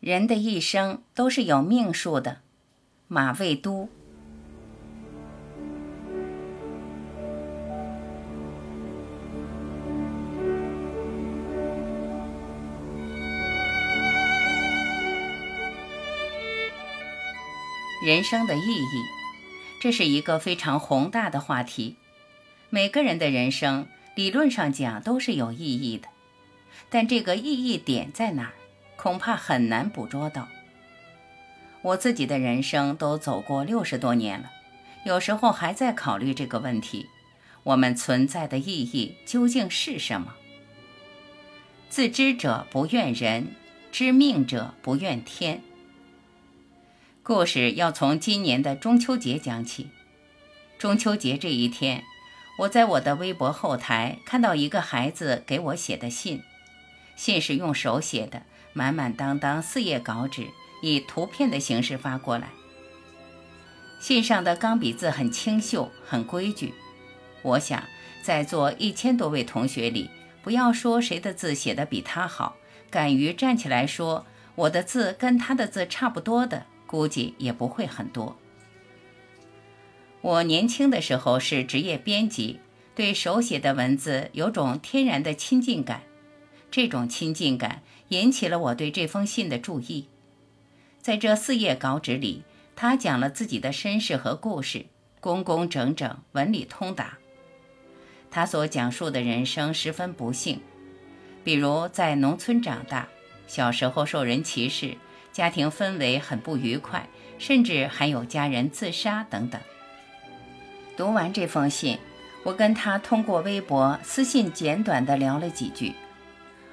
人的一生都是有命数的。马未都。人生的意义，这是一个非常宏大的话题。每个人的人生，理论上讲都是有意义的，但这个意义点在哪儿？恐怕很难捕捉到。我自己的人生都走过六十多年了，有时候还在考虑这个问题：我们存在的意义究竟是什么？自知者不怨人，知命者不怨天。故事要从今年的中秋节讲起。中秋节这一天，我在我的微博后台看到一个孩子给我写的信，信是用手写的。满满当当四页稿纸，以图片的形式发过来。信上的钢笔字很清秀，很规矩。我想，在座一千多位同学里，不要说谁的字写的比他好，敢于站起来说我的字跟他的字差不多的，估计也不会很多。我年轻的时候是职业编辑，对手写的文字有种天然的亲近感。这种亲近感引起了我对这封信的注意。在这四页稿纸里，他讲了自己的身世和故事，工工整整，文理通达。他所讲述的人生十分不幸，比如在农村长大，小时候受人歧视，家庭氛围很不愉快，甚至还有家人自杀等等。读完这封信，我跟他通过微博私信简短地聊了几句。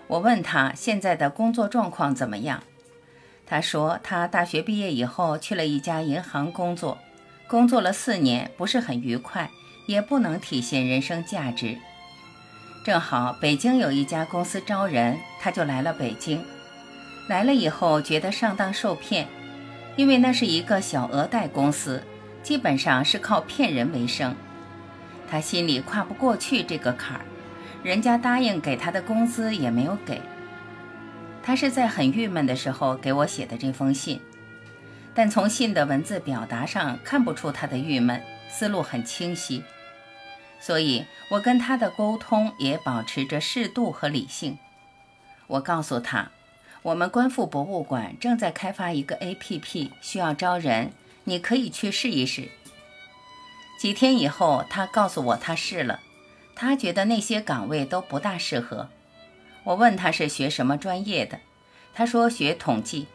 我问他现在的工作状况怎么样？他说他大学毕业以后去了一家银行工作，工作了四年，不是很愉快，也不能体现人生价值。正好北京有一家公司招人，他就来了北京。来了以后觉得上当受骗，因为那是一个小额贷公司，基本上是靠骗人为生。他心里跨不过去这个坎儿。人家答应给他的工资也没有给，他是在很郁闷的时候给我写的这封信，但从信的文字表达上看不出他的郁闷，思路很清晰，所以我跟他的沟通也保持着适度和理性。我告诉他，我们观复博物馆正在开发一个 APP，需要招人，你可以去试一试。几天以后，他告诉我他试了。他觉得那些岗位都不大适合。我问他是学什么专业的，他说学统计。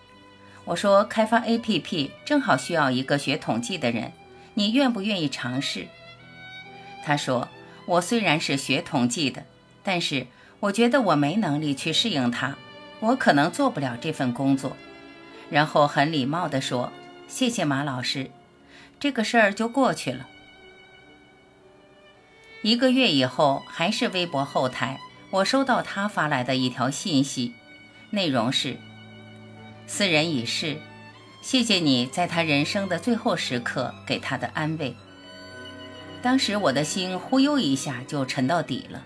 我说开发 APP 正好需要一个学统计的人，你愿不愿意尝试？他说我虽然是学统计的，但是我觉得我没能力去适应它，我可能做不了这份工作。然后很礼貌地说谢谢马老师，这个事儿就过去了。一个月以后，还是微博后台，我收到他发来的一条信息，内容是：“斯人已逝，谢谢你在他人生的最后时刻给他的安慰。”当时我的心忽悠一下就沉到底了。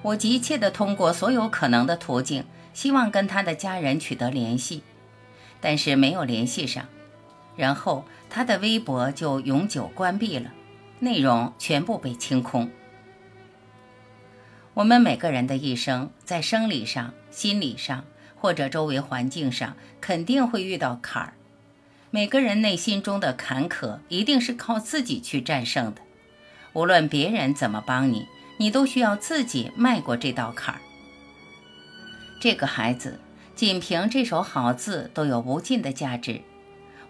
我急切地通过所有可能的途径，希望跟他的家人取得联系，但是没有联系上，然后他的微博就永久关闭了。内容全部被清空。我们每个人的一生，在生理上、心理上或者周围环境上，肯定会遇到坎儿。每个人内心中的坎坷，一定是靠自己去战胜的。无论别人怎么帮你，你都需要自己迈过这道坎儿。这个孩子，仅凭这手好字都有无尽的价值。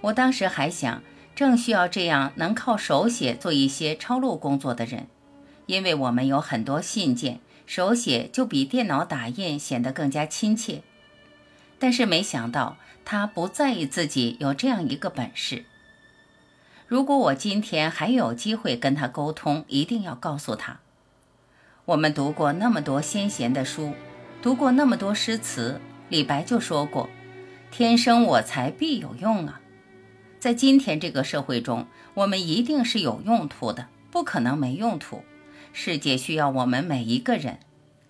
我当时还想。正需要这样能靠手写做一些抄录工作的人，因为我们有很多信件，手写就比电脑打印显得更加亲切。但是没想到他不在意自己有这样一个本事。如果我今天还有机会跟他沟通，一定要告诉他：我们读过那么多先贤的书，读过那么多诗词，李白就说过：“天生我材必有用啊。”在今天这个社会中，我们一定是有用途的，不可能没用途。世界需要我们每一个人，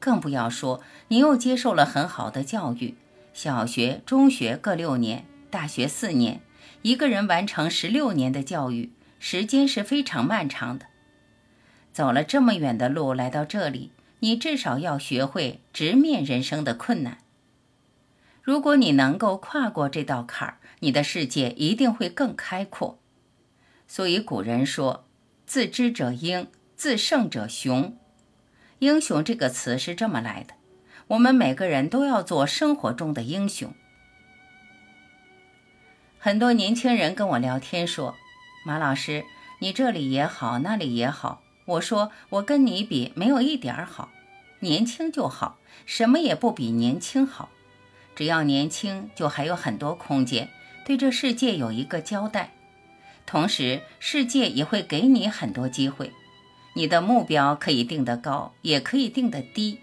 更不要说你又接受了很好的教育，小学、中学各六年，大学四年，一个人完成十六年的教育，时间是非常漫长的。走了这么远的路来到这里，你至少要学会直面人生的困难。如果你能够跨过这道坎儿，你的世界一定会更开阔。所以古人说：“自知者英，自胜者雄。”英雄这个词是这么来的。我们每个人都要做生活中的英雄。很多年轻人跟我聊天说：“马老师，你这里也好，那里也好。”我说：“我跟你比，没有一点儿好。年轻就好，什么也不比年轻好。只要年轻，就还有很多空间，对这世界有一个交代。同时，世界也会给你很多机会。你的目标可以定得高，也可以定得低。”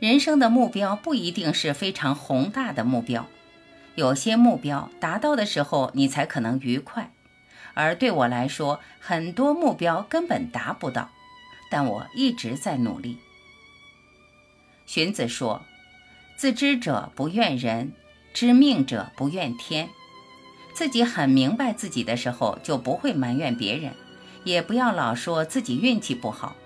人生的目标不一定是非常宏大的目标，有些目标达到的时候，你才可能愉快。而对我来说，很多目标根本达不到，但我一直在努力。荀子说：“自知者不怨人，知命者不怨天。”自己很明白自己的时候，就不会埋怨别人，也不要老说自己运气不好。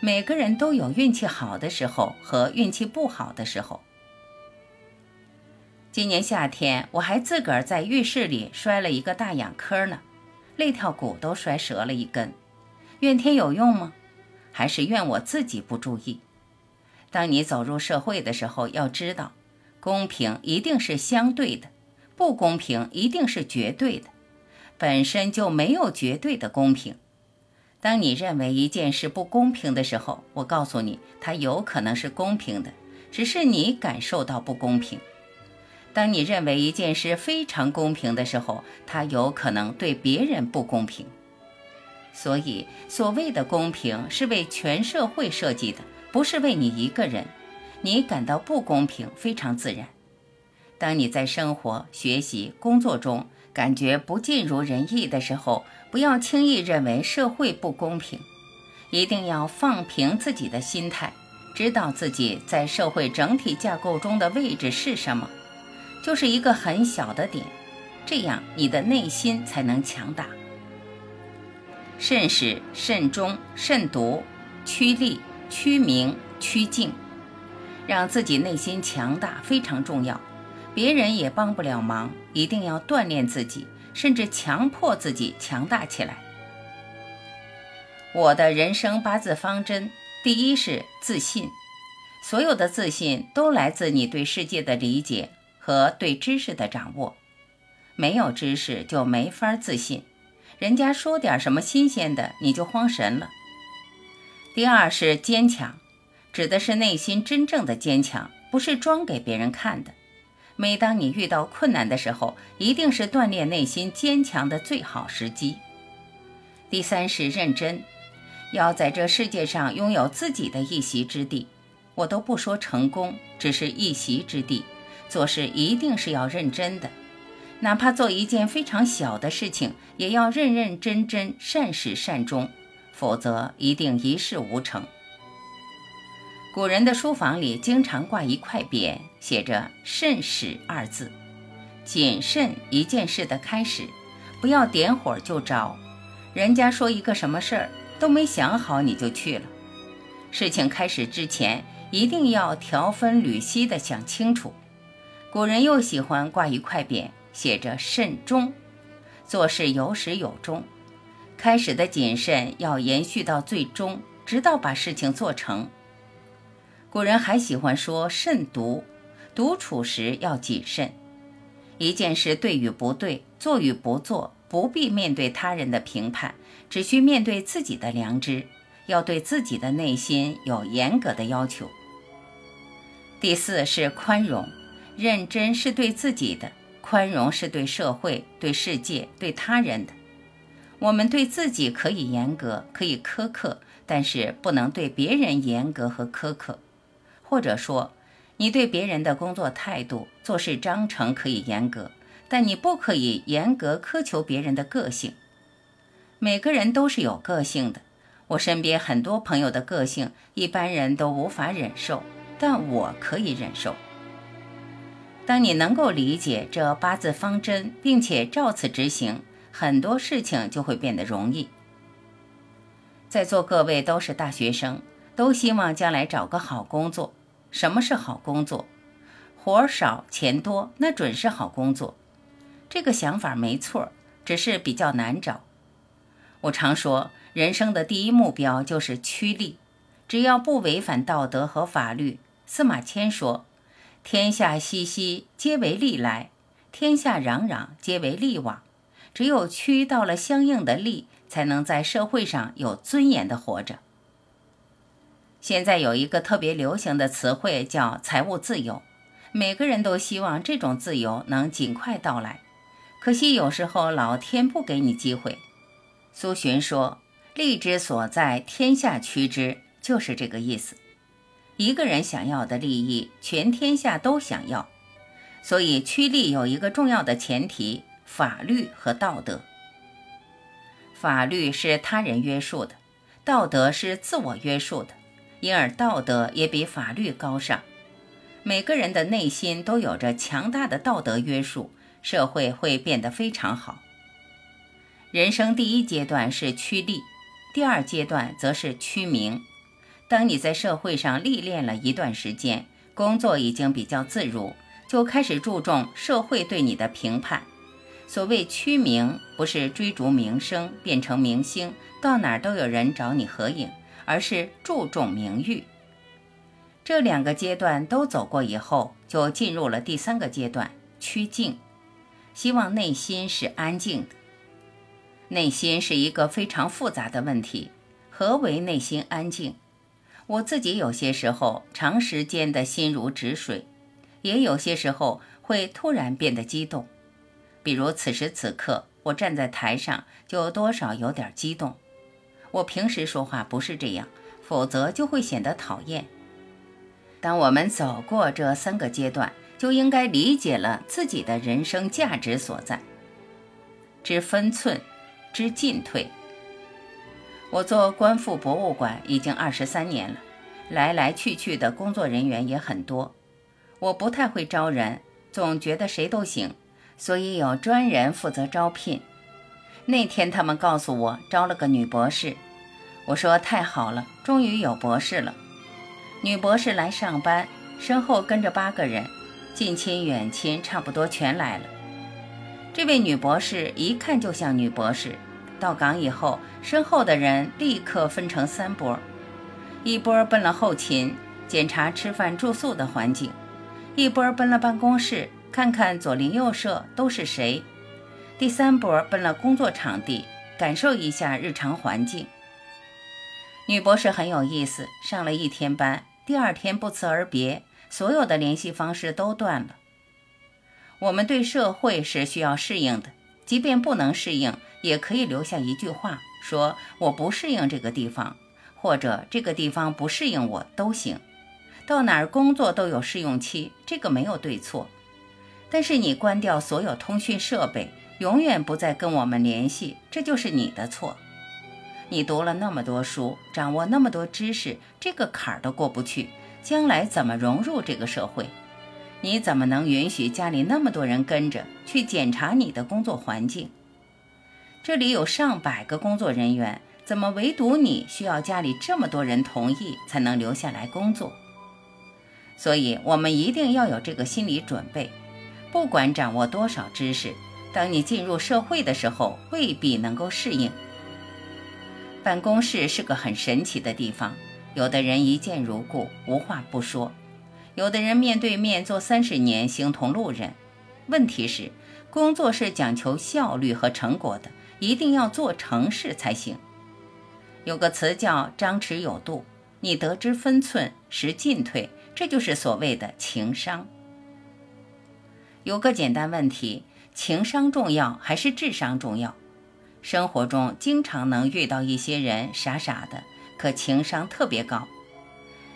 每个人都有运气好的时候和运气不好的时候。今年夏天，我还自个儿在浴室里摔了一个大仰磕呢，肋条骨都摔折了一根。怨天有用吗？还是怨我自己不注意？当你走入社会的时候，要知道，公平一定是相对的，不公平一定是绝对的，本身就没有绝对的公平。当你认为一件事不公平的时候，我告诉你，它有可能是公平的，只是你感受到不公平。当你认为一件事非常公平的时候，它有可能对别人不公平。所以，所谓的公平是为全社会设计的，不是为你一个人。你感到不公平非常自然。当你在生活、学习、工作中，感觉不尽如人意的时候，不要轻易认为社会不公平，一定要放平自己的心态，知道自己在社会整体架构中的位置是什么，就是一个很小的点，这样你的内心才能强大。慎始、慎终、慎独、趋利、趋名、趋静，让自己内心强大非常重要。别人也帮不了忙，一定要锻炼自己，甚至强迫自己强大起来。我的人生八字方针，第一是自信。所有的自信都来自你对世界的理解和对知识的掌握。没有知识就没法自信，人家说点什么新鲜的，你就慌神了。第二是坚强，指的是内心真正的坚强，不是装给别人看的。每当你遇到困难的时候，一定是锻炼内心坚强的最好时机。第三是认真，要在这世界上拥有自己的一席之地。我都不说成功，只是一席之地。做事一定是要认真的，哪怕做一件非常小的事情，也要认认真真、善始善终，否则一定一事无成。古人的书房里经常挂一块匾，写着“慎始”二字，谨慎一件事的开始，不要点火就着。人家说一个什么事儿都没想好你就去了，事情开始之前一定要条分缕析的想清楚。古人又喜欢挂一块匾，写着“慎终”，做事有始有终，开始的谨慎要延续到最终，直到把事情做成。古人还喜欢说慎独，独处时要谨慎。一件事对与不对，做与不做，不必面对他人的评判，只需面对自己的良知，要对自己的内心有严格的要求。第四是宽容，认真是对自己的，宽容是对社会、对世界、对他人的。我们对自己可以严格，可以苛刻，但是不能对别人严格和苛刻。或者说，你对别人的工作态度、做事章程可以严格，但你不可以严格苛求别人的个性。每个人都是有个性的，我身边很多朋友的个性一般人都无法忍受，但我可以忍受。当你能够理解这八字方针，并且照此执行，很多事情就会变得容易。在座各位都是大学生，都希望将来找个好工作。什么是好工作？活少钱多，那准是好工作。这个想法没错，只是比较难找。我常说，人生的第一目标就是趋利，只要不违反道德和法律。司马迁说：“天下熙熙，皆为利来；天下攘攘，皆为利往。”只有趋到了相应的利。才能在社会上有尊严的活着。现在有一个特别流行的词汇叫财务自由，每个人都希望这种自由能尽快到来，可惜有时候老天不给你机会。苏洵说：“利之所在，天下趋之”，就是这个意思。一个人想要的利益，全天下都想要，所以趋利有一个重要的前提：法律和道德。法律是他人约束的，道德是自我约束的，因而道德也比法律高尚。每个人的内心都有着强大的道德约束，社会会变得非常好。人生第一阶段是趋利，第二阶段则是趋名。当你在社会上历练了一段时间，工作已经比较自如，就开始注重社会对你的评判。所谓趋名，不是追逐名声变成明星，到哪儿都有人找你合影，而是注重名誉。这两个阶段都走过以后，就进入了第三个阶段——趋静。希望内心是安静的。内心是一个非常复杂的问题。何为内心安静？我自己有些时候长时间的心如止水，也有些时候会突然变得激动。比如此时此刻，我站在台上，就多少有点激动。我平时说话不是这样，否则就会显得讨厌。当我们走过这三个阶段，就应该理解了自己的人生价值所在，知分寸，知进退。我做观复博物馆已经二十三年了，来来去去的工作人员也很多。我不太会招人，总觉得谁都行。所以有专人负责招聘。那天他们告诉我招了个女博士，我说太好了，终于有博士了。女博士来上班，身后跟着八个人，近亲远亲差不多全来了。这位女博士一看就像女博士。到岗以后，身后的人立刻分成三波，一波奔了后勤，检查吃饭住宿的环境；一波奔了办公室。看看左邻右舍都是谁？第三波奔了工作场地，感受一下日常环境。女博士很有意思，上了一天班，第二天不辞而别，所有的联系方式都断了。我们对社会是需要适应的，即便不能适应，也可以留下一句话，说我不适应这个地方，或者这个地方不适应我都行。到哪儿工作都有试用期，这个没有对错。但是你关掉所有通讯设备，永远不再跟我们联系，这就是你的错。你读了那么多书，掌握那么多知识，这个坎儿都过不去，将来怎么融入这个社会？你怎么能允许家里那么多人跟着去检查你的工作环境？这里有上百个工作人员，怎么唯独你需要家里这么多人同意才能留下来工作？所以，我们一定要有这个心理准备。不管掌握多少知识，当你进入社会的时候，未必能够适应。办公室是个很神奇的地方，有的人一见如故，无话不说；有的人面对面做三十年，形同路人。问题是，工作是讲求效率和成果的，一定要做成事才行。有个词叫“张弛有度”，你得知分寸，识进退，这就是所谓的情商。有个简单问题：情商重要还是智商重要？生活中经常能遇到一些人傻傻的，可情商特别高。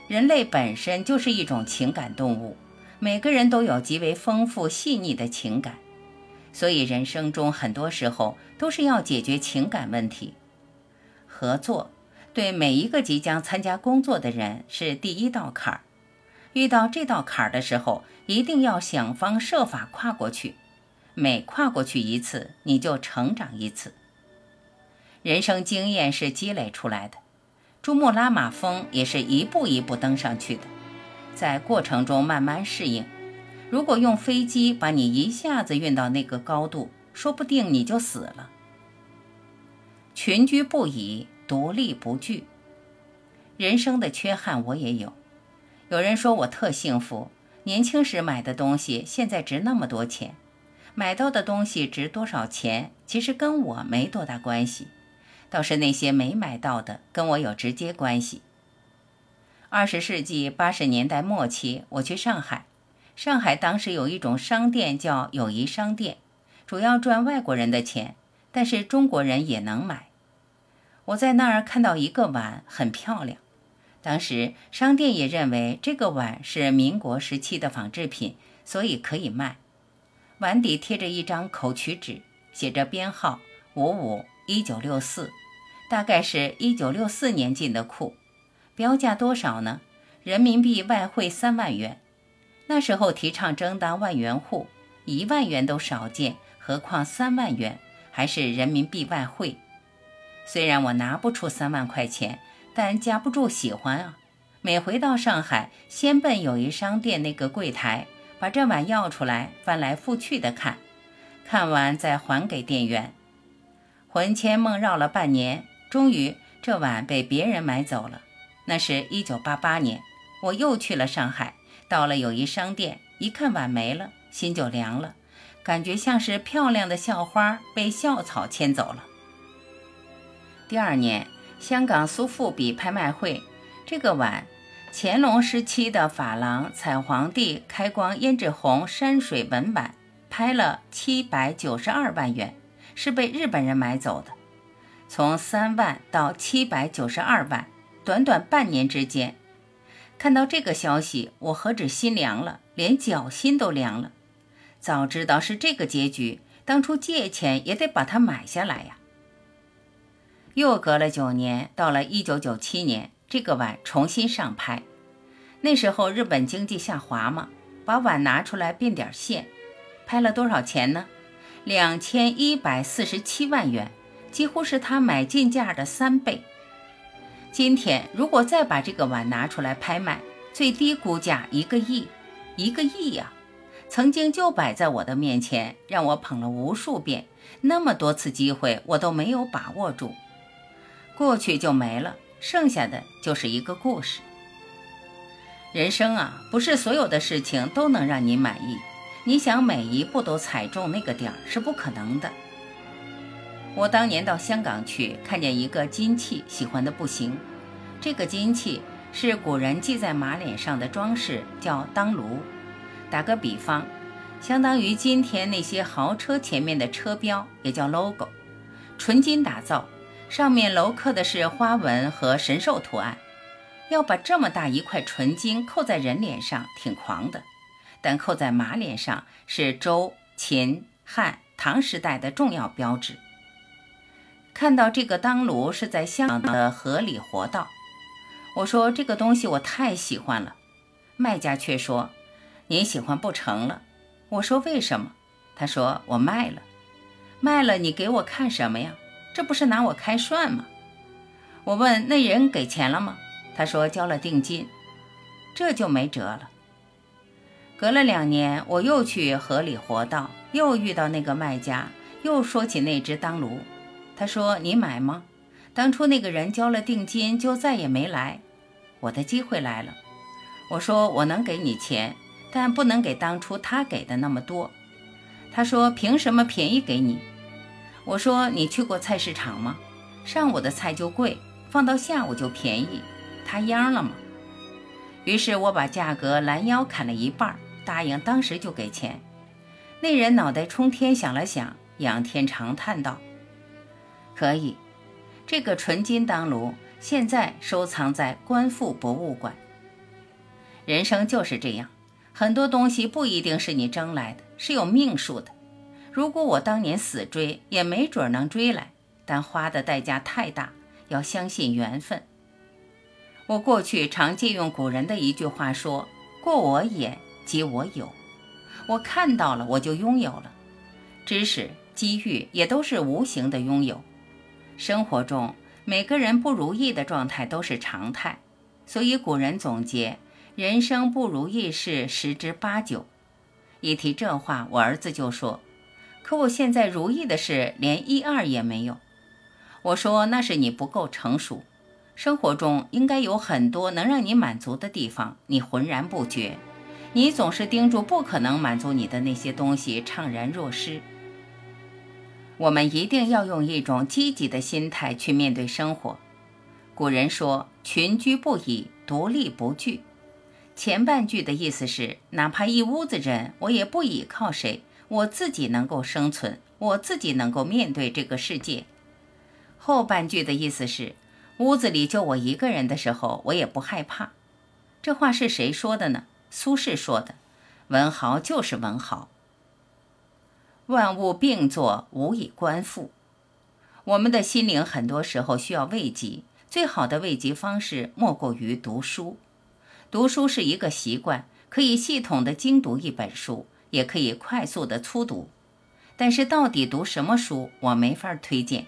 人类本身就是一种情感动物，每个人都有极为丰富细腻的情感，所以人生中很多时候都是要解决情感问题。合作对每一个即将参加工作的人是第一道坎儿。遇到这道坎儿的时候，一定要想方设法跨过去。每跨过去一次，你就成长一次。人生经验是积累出来的，珠穆朗玛峰也是一步一步登上去的，在过程中慢慢适应。如果用飞机把你一下子运到那个高度，说不定你就死了。群居不已，独立不惧。人生的缺憾我也有。有人说我特幸福，年轻时买的东西现在值那么多钱，买到的东西值多少钱，其实跟我没多大关系。倒是那些没买到的，跟我有直接关系。二十世纪八十年代末期，我去上海，上海当时有一种商店叫友谊商店，主要赚外国人的钱，但是中国人也能买。我在那儿看到一个碗，很漂亮。当时商店也认为这个碗是民国时期的仿制品，所以可以卖。碗底贴着一张口取纸，写着编号五五一九六四。大概是一九六四年进的库，标价多少呢？人民币外汇三万元。那时候提倡争当万元户，一万元都少见，何况三万元，还是人民币外汇。虽然我拿不出三万块钱，但架不住喜欢啊。每回到上海，先奔友谊商店那个柜台，把这碗要出来，翻来覆去的看，看完再还给店员。魂牵梦绕了半年。终于，这碗被别人买走了。那是一九八八年，我又去了上海，到了友谊商店，一看碗没了，心就凉了，感觉像是漂亮的校花被校草牵走了。第二年，香港苏富比拍卖会，这个碗，乾隆时期的珐琅彩皇帝开光胭脂红山水纹碗，拍了七百九十二万元，是被日本人买走的。从三万到七百九十二万，短短半年之间，看到这个消息，我何止心凉了，连脚心都凉了。早知道是这个结局，当初借钱也得把它买下来呀。又隔了九年，到了一九九七年，这个碗重新上拍。那时候日本经济下滑嘛，把碗拿出来变点现，拍了多少钱呢？两千一百四十七万元。几乎是他买进价的三倍。今天如果再把这个碗拿出来拍卖，最低估价一个亿，一个亿呀！曾经就摆在我的面前，让我捧了无数遍，那么多次机会我都没有把握住。过去就没了，剩下的就是一个故事。人生啊，不是所有的事情都能让你满意，你想每一步都踩中那个点儿是不可能的。我当年到香港去，看见一个金器，喜欢的不行。这个金器是古人系在马脸上的装饰，叫当炉。打个比方，相当于今天那些豪车前面的车标，也叫 logo，纯金打造，上面镂刻的是花纹和神兽图案。要把这么大一块纯金扣在人脸上，挺狂的。但扣在马脸上是周、秦、汉、唐时代的重要标志。看到这个当炉是在香港的河里活道，我说这个东西我太喜欢了，卖家却说您喜欢不成了。我说为什么？他说我卖了，卖了你给我看什么呀？这不是拿我开涮吗？我问那人给钱了吗？他说交了定金，这就没辙了。隔了两年，我又去河里活道，又遇到那个卖家，又说起那只当炉。他说：“你买吗？当初那个人交了定金就再也没来，我的机会来了。我说我能给你钱，但不能给当初他给的那么多。他说凭什么便宜给你？我说你去过菜市场吗？上午的菜就贵，放到下午就便宜，他秧了吗？于是我把价格拦腰砍了一半，答应当时就给钱。那人脑袋冲天，想了想，仰天长叹道。”可以，这个纯金当炉现在收藏在官复博物馆。人生就是这样，很多东西不一定是你争来的，是有命数的。如果我当年死追，也没准能追来，但花的代价太大，要相信缘分。我过去常借用古人的一句话说：“过我眼即我有，我看到了，我就拥有了。知识、机遇也都是无形的拥有。生活中每个人不如意的状态都是常态，所以古人总结：人生不如意事十之八九。一提这话，我儿子就说：“可我现在如意的事连一二也没有。”我说：“那是你不够成熟。生活中应该有很多能让你满足的地方，你浑然不觉。你总是盯住不可能满足你的那些东西，怅然若失。”我们一定要用一种积极的心态去面对生活。古人说：“群居不倚，独立不惧。”前半句的意思是，哪怕一屋子人，我也不依靠谁，我自己能够生存，我自己能够面对这个世界。后半句的意思是，屋子里就我一个人的时候，我也不害怕。这话是谁说的呢？苏轼说的。文豪就是文豪。万物并作，无以观复。我们的心灵很多时候需要慰藉，最好的慰藉方式莫过于读书。读书是一个习惯，可以系统的精读一本书，也可以快速的粗读。但是到底读什么书，我没法推荐。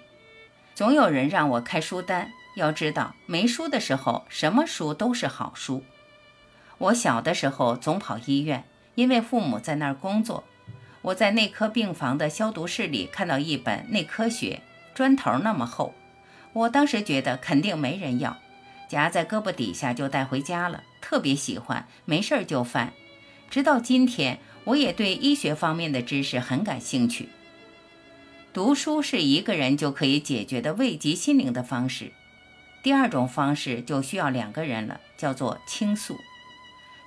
总有人让我开书单，要知道没书的时候，什么书都是好书。我小的时候总跑医院，因为父母在那儿工作。我在内科病房的消毒室里看到一本《内科学》，砖头那么厚，我当时觉得肯定没人要。夹在胳膊底下就带回家了，特别喜欢，没事儿就翻。直到今天，我也对医学方面的知识很感兴趣。读书是一个人就可以解决的慰藉心灵的方式。第二种方式就需要两个人了，叫做倾诉。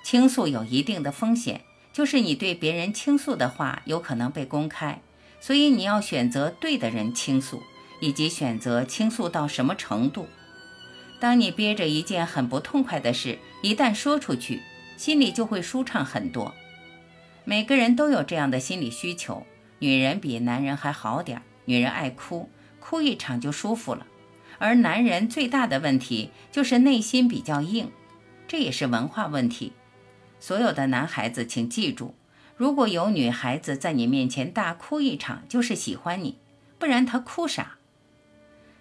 倾诉有一定的风险，就是你对别人倾诉的话有可能被公开，所以你要选择对的人倾诉，以及选择倾诉到什么程度。当你憋着一件很不痛快的事，一旦说出去，心里就会舒畅很多。每个人都有这样的心理需求，女人比男人还好点儿，女人爱哭，哭一场就舒服了。而男人最大的问题就是内心比较硬，这也是文化问题。所有的男孩子请记住，如果有女孩子在你面前大哭一场，就是喜欢你，不然她哭啥？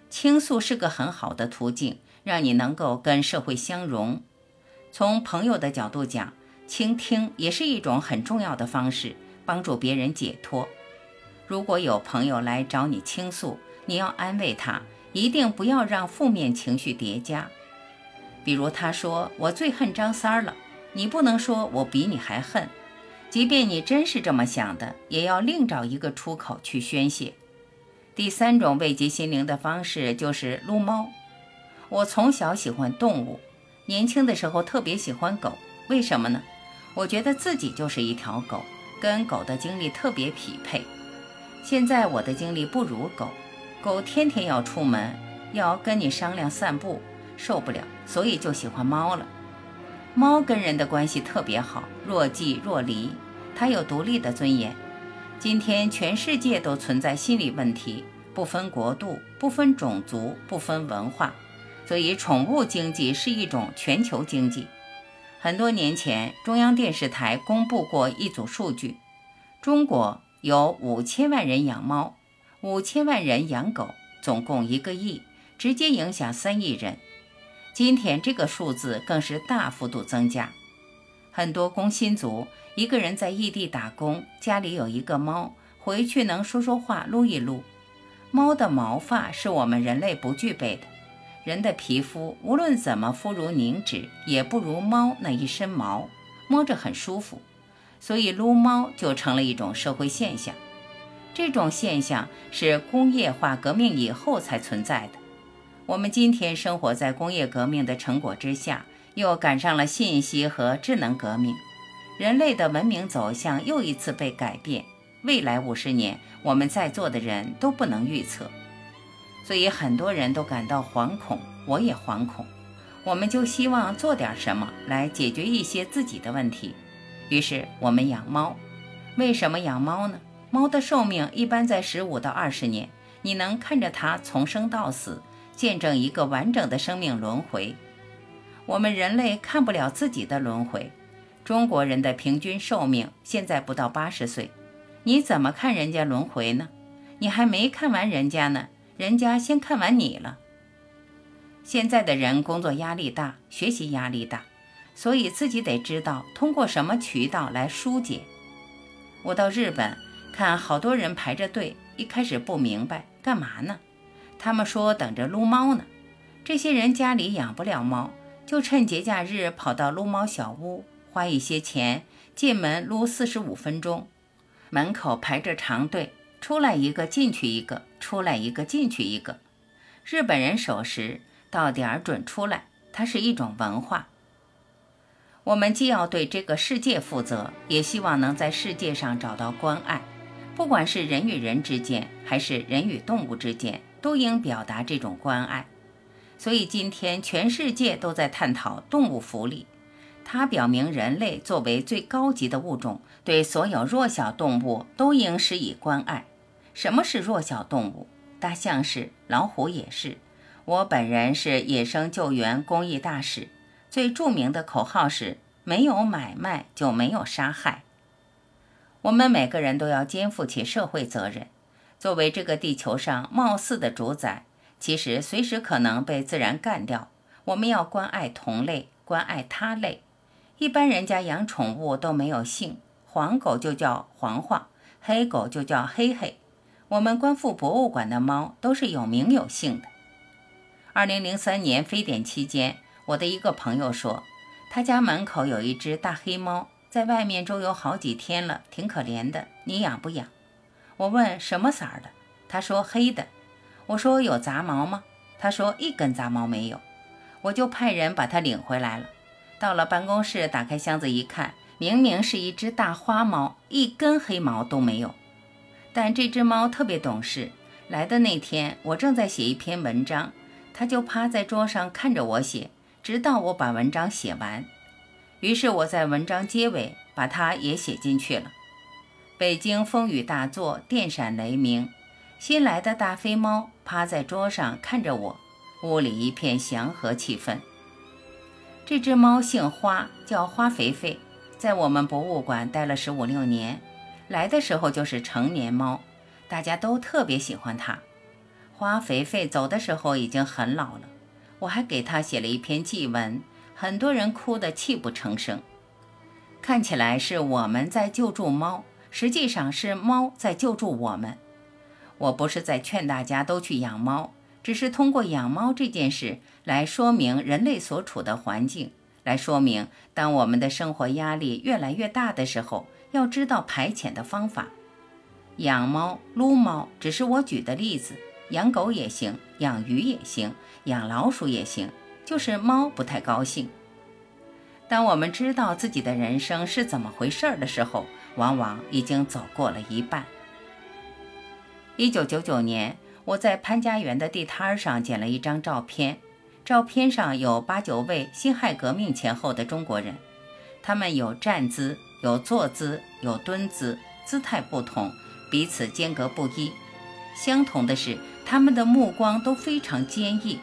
倾诉是个很好的途径。让你能够跟社会相融。从朋友的角度讲，倾听也是一种很重要的方式，帮助别人解脱。如果有朋友来找你倾诉，你要安慰他，一定不要让负面情绪叠加。比如他说我最恨张三儿了，你不能说我比你还恨。即便你真是这么想的，也要另找一个出口去宣泄。第三种慰藉心灵的方式就是撸猫。我从小喜欢动物，年轻的时候特别喜欢狗。为什么呢？我觉得自己就是一条狗，跟狗的经历特别匹配。现在我的经历不如狗，狗天天要出门，要跟你商量散步，受不了，所以就喜欢猫了。猫跟人的关系特别好，若即若离，它有独立的尊严。今天全世界都存在心理问题，不分国度，不分种族，不分文化。所以，宠物经济是一种全球经济。很多年前，中央电视台公布过一组数据：中国有五千万人养猫，五千万人养狗，总共一个亿，直接影响三亿人。今天这个数字更是大幅度增加。很多工薪族一个人在异地打工，家里有一个猫，回去能说说话、撸一撸。猫的毛发是我们人类不具备的。人的皮肤无论怎么肤如凝脂，也不如猫那一身毛，摸着很舒服，所以撸猫就成了一种社会现象。这种现象是工业化革命以后才存在的。我们今天生活在工业革命的成果之下，又赶上了信息和智能革命，人类的文明走向又一次被改变。未来五十年，我们在座的人都不能预测。所以很多人都感到惶恐，我也惶恐。我们就希望做点什么来解决一些自己的问题。于是我们养猫。为什么养猫呢？猫的寿命一般在十五到二十年，你能看着它从生到死，见证一个完整的生命轮回。我们人类看不了自己的轮回，中国人的平均寿命现在不到八十岁，你怎么看人家轮回呢？你还没看完人家呢，人家先看完你了。现在的人工作压力大，学习压力大，所以自己得知道通过什么渠道来疏解。我到日本看好多人排着队，一开始不明白干嘛呢？他们说等着撸猫呢。这些人家里养不了猫，就趁节假日跑到撸猫小屋，花一些钱进门撸四十五分钟，门口排着长队。出来一个，进去一个；出来一个，进去一个。日本人守时，到点儿准出来，它是一种文化。我们既要对这个世界负责，也希望能在世界上找到关爱。不管是人与人之间，还是人与动物之间，都应表达这种关爱。所以今天全世界都在探讨动物福利。它表明，人类作为最高级的物种，对所有弱小动物都应施以关爱。什么是弱小动物？大象是，老虎也是。我本人是野生救援公益大使，最著名的口号是“没有买卖就没有杀害”。我们每个人都要肩负起社会责任。作为这个地球上貌似的主宰，其实随时可能被自然干掉。我们要关爱同类，关爱他类。一般人家养宠物都没有姓，黄狗就叫黄黄，黑狗就叫黑黑。我们观复博物馆的猫都是有名有姓的。二零零三年非典期间，我的一个朋友说，他家门口有一只大黑猫，在外面周游好几天了，挺可怜的。你养不养？我问什么色儿的，他说黑的。我说有杂毛吗？他说一根杂毛没有。我就派人把它领回来了。到了办公室，打开箱子一看，明明是一只大花猫，一根黑毛都没有。但这只猫特别懂事。来的那天，我正在写一篇文章，它就趴在桌上看着我写，直到我把文章写完。于是我在文章结尾把它也写进去了。北京风雨大作，电闪雷鸣。新来的大飞猫趴在桌上看着我，屋里一片祥和气氛。这只猫姓花，叫花肥肥，在我们博物馆待了十五六年。来的时候就是成年猫，大家都特别喜欢它。花肥肥走的时候已经很老了，我还给它写了一篇祭文，很多人哭得泣不成声。看起来是我们在救助猫，实际上是猫在救助我们。我不是在劝大家都去养猫，只是通过养猫这件事来说明人类所处的环境，来说明当我们的生活压力越来越大的时候。要知道排遣的方法，养猫、撸猫只是我举的例子，养狗也行，养鱼也行，养老鼠也行，就是猫不太高兴。当我们知道自己的人生是怎么回事的时候，往往已经走过了一半。一九九九年，我在潘家园的地摊上捡了一张照片，照片上有八九位辛亥革命前后的中国人，他们有站姿。有坐姿，有蹲姿，姿态不同，彼此间隔不一。相同的是，他们的目光都非常坚毅。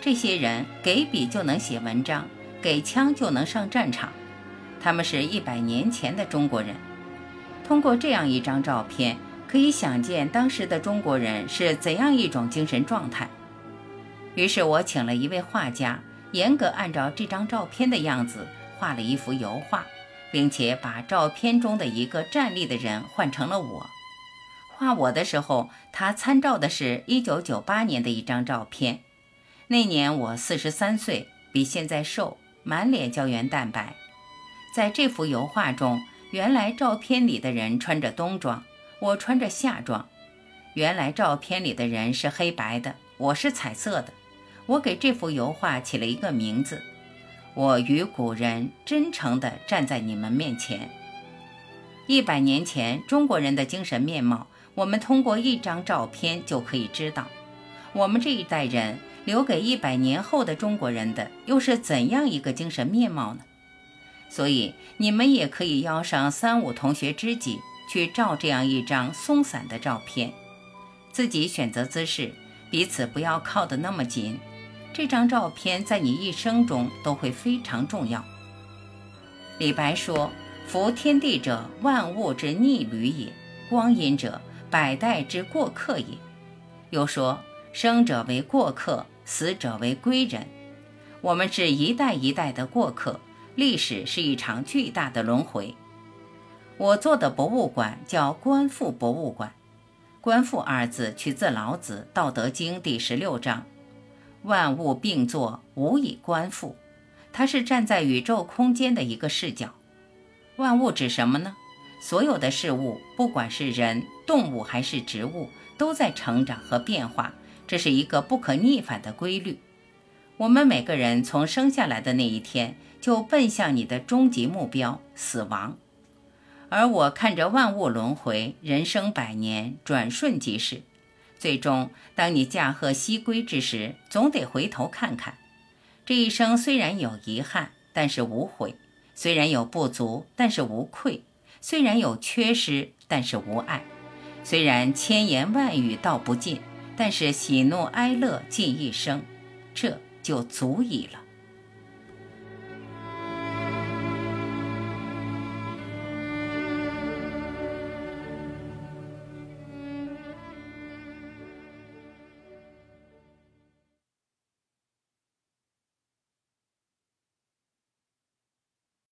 这些人给笔就能写文章，给枪就能上战场。他们是一百年前的中国人。通过这样一张照片，可以想见当时的中国人是怎样一种精神状态。于是我请了一位画家，严格按照这张照片的样子画了一幅油画。并且把照片中的一个站立的人换成了我。画我的时候，他参照的是一九九八年的一张照片。那年我四十三岁，比现在瘦，满脸胶原蛋白。在这幅油画中，原来照片里的人穿着冬装，我穿着夏装。原来照片里的人是黑白的，我是彩色的。我给这幅油画起了一个名字。我与古人真诚地站在你们面前。一百年前中国人的精神面貌，我们通过一张照片就可以知道。我们这一代人留给一百年后的中国人的，又是怎样一个精神面貌呢？所以你们也可以邀上三五同学知己去照这样一张松散的照片，自己选择姿势，彼此不要靠得那么紧。这张照片在你一生中都会非常重要。李白说：“夫天地者，万物之逆旅也；光阴者，百代之过客也。”又说：“生者为过客，死者为归人。”我们是一代一代的过客，历史是一场巨大的轮回。我做的博物馆叫观复博物馆，“观复”二字取自老子《道德经》第十六章：“万物并作，无以观复。”它是站在宇宙空间的一个视角。万物指什么呢？所有的事物，不管是人、动物还是植物，都在成长和变化，这是一个不可逆反的规律。我们每个人从生下来的那一天，就奔向你的终极目标——死亡。而我看着万物轮回，人生百年，转瞬即逝。最终，当你驾鹤西归之时，总得回头看看，这一生虽然有遗憾，但是无悔；虽然有不足，但是无愧；虽然有缺失，但是无碍；虽然千言万语道不尽，但是喜怒哀乐尽一生，这就足矣了。